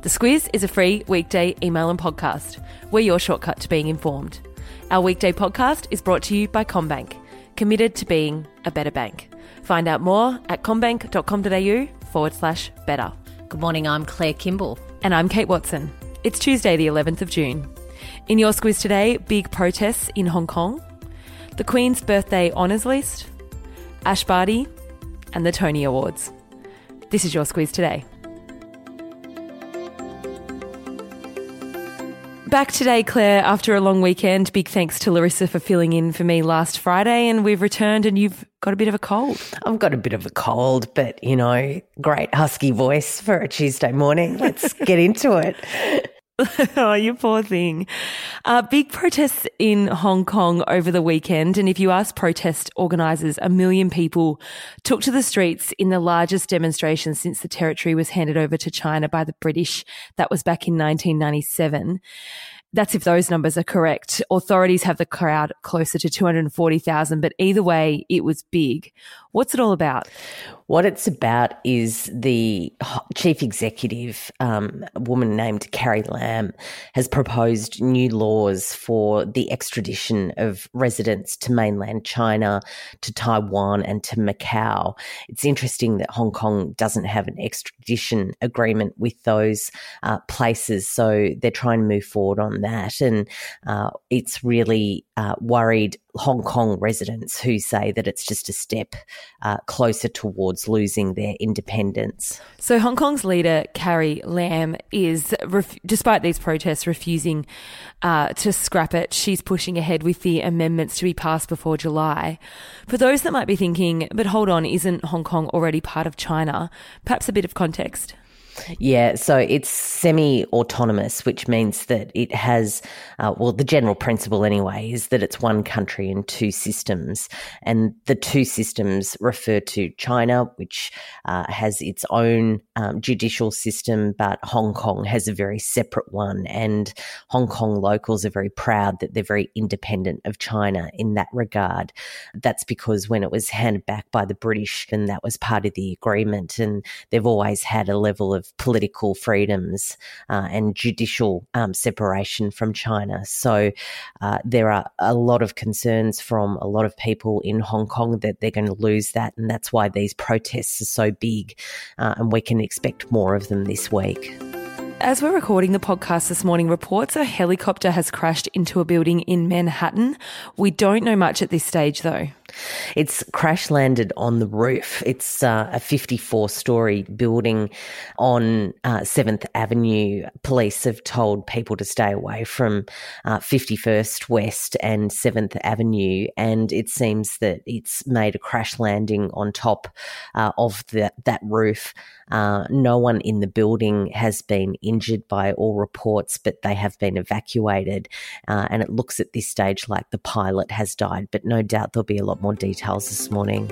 The Squiz is a free weekday email and podcast. We're your shortcut to being informed. Our weekday podcast is brought to you by CommBank, committed to being a better bank. Find out more at commbank.com.au forward slash better. Good morning, I'm Claire Kimball. And I'm Kate Watson. It's Tuesday, the 11th of June. In your Squiz today, big protests in Hong Kong, the Queen's birthday honours list, Ash Barty, and the Tony Awards. This is your Squiz today. Back today, Claire, after a long weekend. Big thanks to Larissa for filling in for me last Friday, and we've returned, and you've got a bit of a cold. I've got a bit of a cold, but you know, great husky voice for a Tuesday morning. Let's get into it. oh, you poor thing. Uh, big protests in Hong Kong over the weekend. And if you ask protest organisers, a million people took to the streets in the largest demonstration since the territory was handed over to China by the British. That was back in 1997. That's if those numbers are correct. Authorities have the crowd closer to 240,000, but either way, it was big. What's it all about? What it's about is the chief executive, um, a woman named Carrie Lam, has proposed new laws for the extradition of residents to mainland China, to Taiwan, and to Macau. It's interesting that Hong Kong doesn't have an extradition agreement with those uh, places, so they're trying to move forward on that. And uh, it's really uh, worried Hong Kong residents who say that it's just a step uh, closer towards losing their independence. So, Hong Kong's leader, Carrie Lam, is, ref- despite these protests, refusing uh, to scrap it. She's pushing ahead with the amendments to be passed before July. For those that might be thinking, but hold on, isn't Hong Kong already part of China? Perhaps a bit of context. Yeah, so it's semi autonomous, which means that it has, uh, well, the general principle anyway is that it's one country and two systems. And the two systems refer to China, which uh, has its own um, judicial system, but Hong Kong has a very separate one. And Hong Kong locals are very proud that they're very independent of China in that regard. That's because when it was handed back by the British, and that was part of the agreement. And they've always had a level of political freedoms uh, and judicial um, separation from China. So uh, there are a lot of concerns from a lot of people in Hong Kong that they're going to lose that, and that's why these protests are so big, uh, and we can expect more of them this week. As we're recording the podcast this morning, reports a helicopter has crashed into a building in Manhattan. We don't know much at this stage, though. It's crash landed on the roof. It's uh, a 54 story building on uh, 7th Avenue. Police have told people to stay away from uh, 51st West and 7th Avenue. And it seems that it's made a crash landing on top uh, of the, that roof. Uh, no one in the building has been injured by all reports, but they have been evacuated. Uh, and it looks at this stage like the pilot has died, but no doubt there'll be a lot lot more details this morning.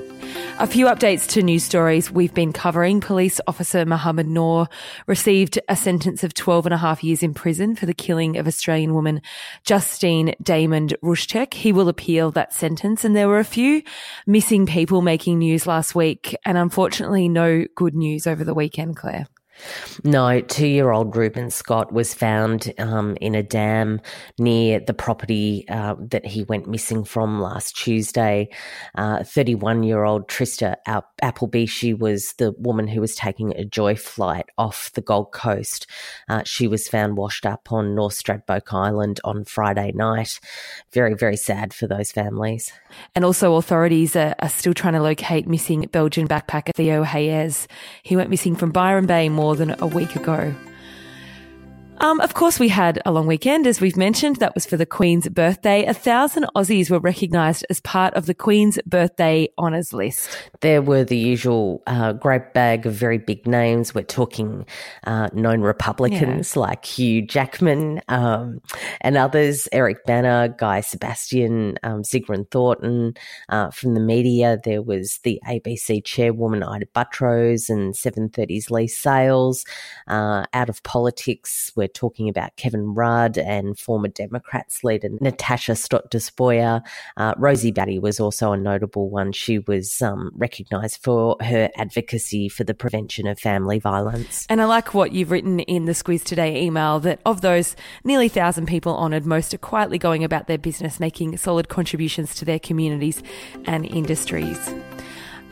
A few updates to news stories we've been covering. Police officer Mohammed Noor received a sentence of 12 and a half years in prison for the killing of Australian woman Justine Damond Ruszczyk. He will appeal that sentence. And there were a few missing people making news last week and unfortunately no good news over the weekend, Claire. No, two year old Reuben Scott was found um, in a dam near the property uh, that he went missing from last Tuesday. 31 uh, year old Trista Appleby, she was the woman who was taking a joy flight off the Gold Coast. Uh, she was found washed up on North Stradbroke Island on Friday night. Very, very sad for those families. And also, authorities are, are still trying to locate missing Belgian backpacker Theo Hayez. He went missing from Byron Bay more than a week ago. Um, of course, we had a long weekend, as we've mentioned. That was for the Queen's birthday. A thousand Aussies were recognised as part of the Queen's birthday honours list. There were the usual uh, great bag of very big names. We're talking uh, known Republicans yeah. like Hugh Jackman um, and others, Eric Bana, Guy Sebastian, um, Sigrid Thornton. Uh, from the media, there was the ABC chairwoman Ita Buttrose and 730's Leigh Sales. Uh, out of politics, we we're talking about Kevin Rudd and former Democrats leader Natasha Stott Despoja. Uh, Rosie Batty was also a notable one. She was um, recognised for her advocacy for the prevention of family violence. And I like what you've written in the Squiz Today email that of those nearly thousand people honoured, most are quietly going about their business, making solid contributions to their communities and industries.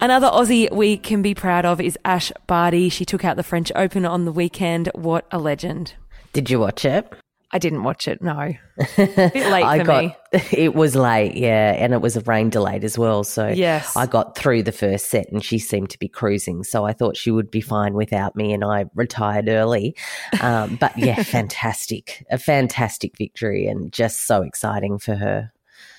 Another Aussie we can be proud of is Ash Barty. She took out the French Open on the weekend. What a legend. Did you watch it? I didn't watch it, no. A bit late I for got, me. It was late, yeah, and it was a rain delayed as well. So yes. I got through the first set and she seemed to be cruising. So I thought she would be fine without me and I retired early. Um, but yeah, fantastic. A fantastic victory and just so exciting for her.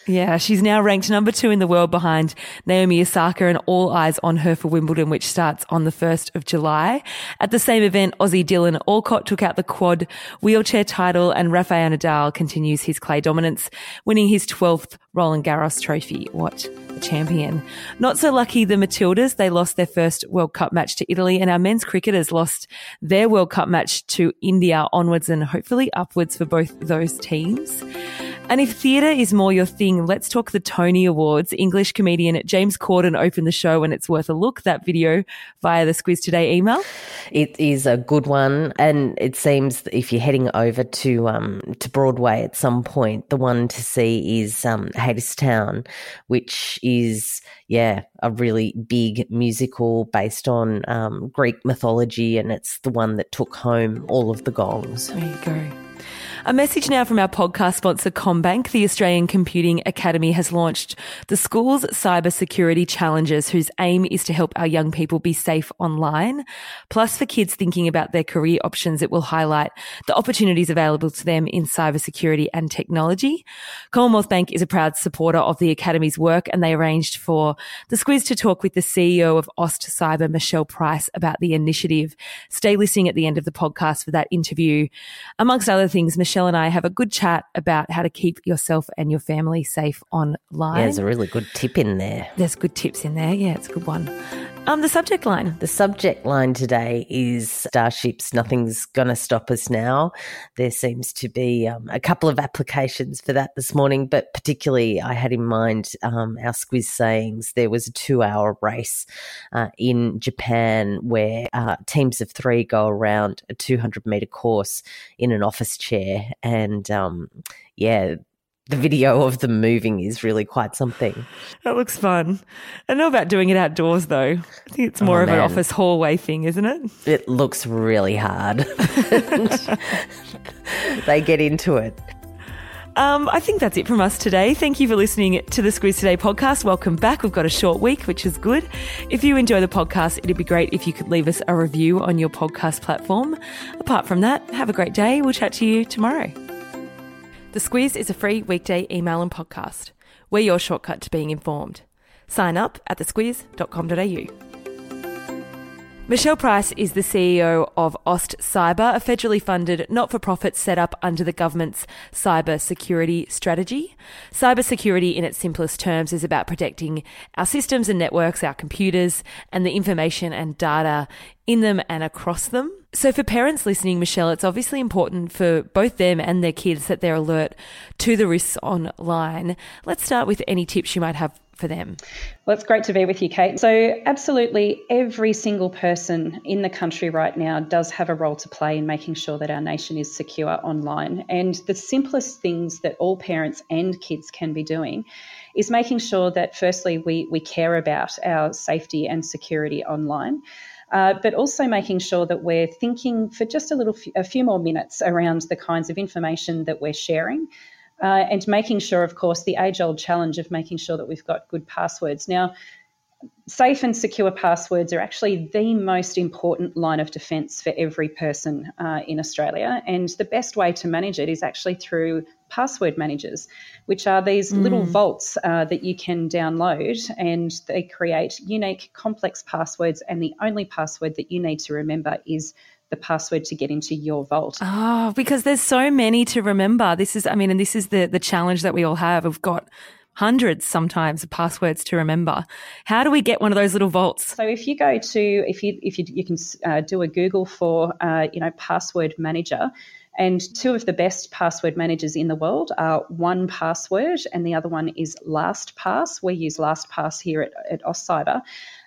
Yeah, she's now ranked number two in the world behind Naomi Osaka and all eyes on her for Wimbledon, which starts on the 1st of July. At the same event, Aussie Dylan Alcott took out the quad wheelchair title and Rafael Nadal continues his clay dominance, winning his 12th Roland Garros trophy. What a champion. Not so lucky the Matildas. They lost their first World Cup match to Italy and our men's cricketers lost their World Cup match to India onwards and hopefully upwards for both those teams. And if theatre is more your thing, let's talk the Tony Awards. English comedian James Corden opened the show and it's worth a look. That video via the Squiz Today email. It is a good one. And it seems if you're heading over to, um, to Broadway at some point, the one to see is, um, Hadestown, which is, yeah, a really big musical based on, um, Greek mythology. And it's the one that took home all of the gongs. There you go. A message now from our podcast sponsor, CommBank. The Australian Computing Academy has launched the school's cybersecurity challenges, whose aim is to help our young people be safe online. Plus, for kids thinking about their career options, it will highlight the opportunities available to them in cybersecurity and technology. Commonwealth Bank is a proud supporter of the Academy's work, and they arranged for the Squiz to talk with the CEO of AustCyber, Michelle Price, about the initiative. Stay listening at the end of the podcast for that interview. Amongst other things, Michelle Michelle and I have a good chat about how to keep yourself and your family safe online. Yeah, there's a really good tip in there. There's good tips in there. Yeah, it's a good one. Um, the subject line. The subject line today is Starships. Nothing's to stop us now. There seems to be um, a couple of applications for that this morning, but particularly I had in mind um, our squiz sayings. There was a two hour race uh, in Japan where uh, teams of three go around a 200 meter course in an office chair. And um, yeah, the video of them moving is really quite something. That looks fun. I know about doing it outdoors though. I think it's more oh, of man. an office hallway thing, isn't it? It looks really hard. they get into it. Um, I think that's it from us today. Thank you for listening to the Squiz Today podcast. Welcome back. We've got a short week, which is good. If you enjoy the podcast, it'd be great if you could leave us a review on your podcast platform. Apart from that, have a great day. We'll chat to you tomorrow. The Squiz is a free weekday email and podcast. We're your shortcut to being informed. Sign up at thesquiz.com.au. Michelle Price is the CEO of AustCyber, a federally funded not for profit set up under the government's cyber security strategy. Cyber security, in its simplest terms, is about protecting our systems and networks, our computers, and the information and data in them and across them. So, for parents listening, Michelle, it's obviously important for both them and their kids that they're alert to the risks online. Let's start with any tips you might have for them? Well, it's great to be with you, Kate. So, absolutely every single person in the country right now does have a role to play in making sure that our nation is secure online. And the simplest things that all parents and kids can be doing is making sure that, firstly, we, we care about our safety and security online. Uh, but also making sure that we're thinking for just a little, a few more minutes around the kinds of information that we're sharing, uh, and making sure, of course, the age old challenge of making sure that we've got good passwords. Now, safe and secure passwords are actually the most important line of defence for every person uh, in Australia. And the best way to manage it is actually through password managers, which are these mm. little vaults uh, that you can download and they create unique, complex passwords. And the only password that you need to remember is the password to get into your vault. Oh, because there's so many to remember. This is, I mean, and this is the, the challenge that we all have. We've got hundreds sometimes of passwords to remember. How do we get one of those little vaults? So if you go to, if you, if you, you can uh, do a Google for, uh, you know, password manager, And two of the best password managers in the world are 1Password and the other one is LastPass. We use LastPass here at, at AustCyber.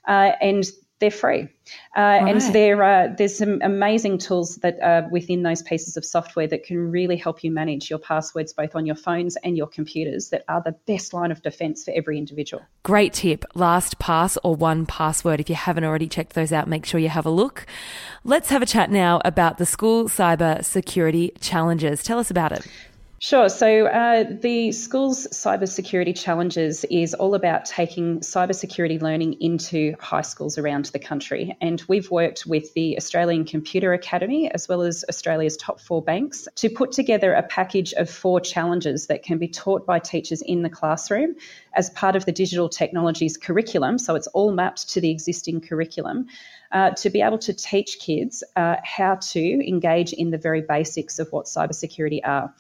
Uh, and they're free. Uh, right. And there are, there's some amazing tools that are within those pieces of software that can really help you manage your passwords both on your phones and your computers that are the best line of defense for every individual. Great tip. LastPass or 1Password. If you haven't already checked those out, make sure you have a look. Let's have a chat now about the school cyber security challenges. Tell us about it. Sure. So uh, the school's cybersecurity challenges is all about taking cybersecurity learning into high schools around the country. And we've worked with the Australian Computer Academy as well as Australia's top four banks to put together a package of four challenges that can be taught by teachers in the classroom as part of the digital technologies curriculum. So it's all mapped to the existing curriculum. Uh, to be able to teach kids uh, how to engage in the very basics of what cybersecurity are.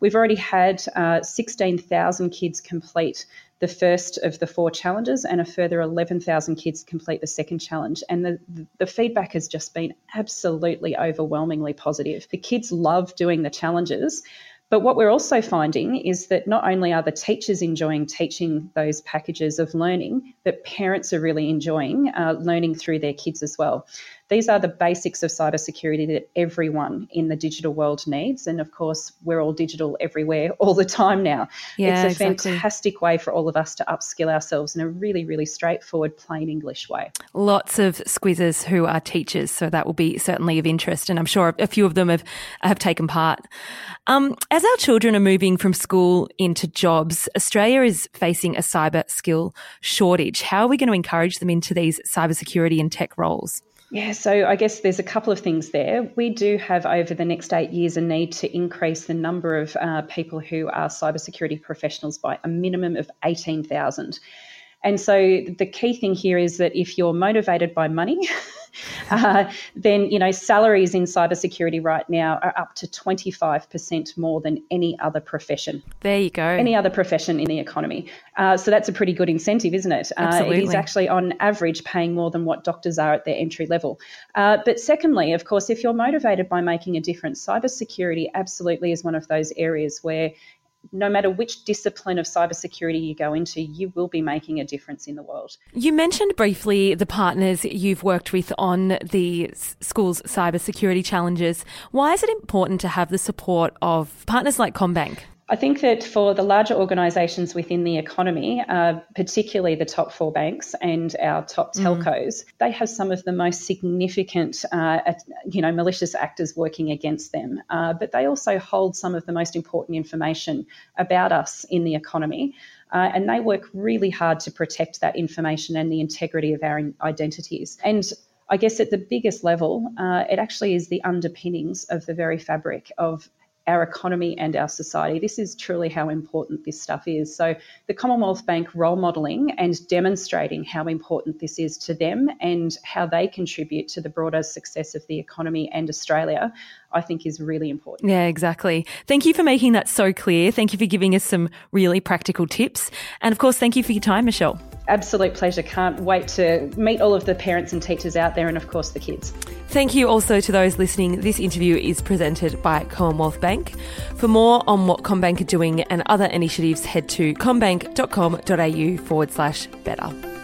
We've already had uh, 16,000 kids complete the first of the four challenges, and a further 11,000 kids complete the second challenge. And the, the feedback has just been absolutely overwhelmingly positive. The kids love doing the challenges. But what we're also finding is that not only are the teachers enjoying teaching those packages of learning, but parents are really enjoying uh, learning through their kids as well. These are the basics of cybersecurity that everyone in the digital world needs. And of course, we're all digital everywhere all the time now. Yeah, it's a exactly. fantastic way for all of us to upskill ourselves in a really, really straightforward, plain English way. Lots of squizzers who are teachers, so that will be certainly of interest. And I'm sure a few of them have, have taken part. Um, as our children are moving from school into jobs, Australia is facing a cyber skill shortage. How are we going to encourage them into these cybersecurity and tech roles? Yeah, so I guess there's a couple of things there. We do have over the next eight years a need to increase the number of uh, people who are cybersecurity professionals by a minimum of 18,000. And so the key thing here is that if you're motivated by money, uh, then you know salaries in cybersecurity right now are up to 25% more than any other profession. There you go. Any other profession in the economy. Uh, so that's a pretty good incentive, isn't it? Absolutely. Uh, it is actually on average paying more than what doctors are at their entry level. Uh, but secondly, of course, if you're motivated by making a difference, cybersecurity absolutely is one of those areas where no matter which discipline of cybersecurity you go into, you will be making a difference in the world. You mentioned briefly the partners you've worked with on the school's cybersecurity challenges. Why is it important to have the support of partners like CommBank? I think that for the larger organisations within the economy, uh, particularly the top four banks and our top mm. telcos, mm. they have some of the most significant, uh, you know, malicious actors working against them. Uh, but they also hold some of the most important information about us in the economy. Uh, and they work really hard to protect that information and the integrity of our identities. And I guess at the biggest level, uh, it actually is the underpinnings of the very fabric of our economy and our society. This is truly how important this stuff is. So, the Commonwealth Bank role modelling and demonstrating how important this is to them and how they contribute to the broader success of the economy and Australia, I think is really important. Yeah, exactly. Thank you for making that so clear. Thank you for giving us some really practical tips. And of course, thank you for your time, Michelle. Absolute pleasure. Can't wait to meet all of the parents and teachers out there and, of course, the kids. Thank you also to those listening. This interview is presented by Commonwealth Bank. For more on what CommBank are doing and other initiatives, head to commbank.com.au forward slash better.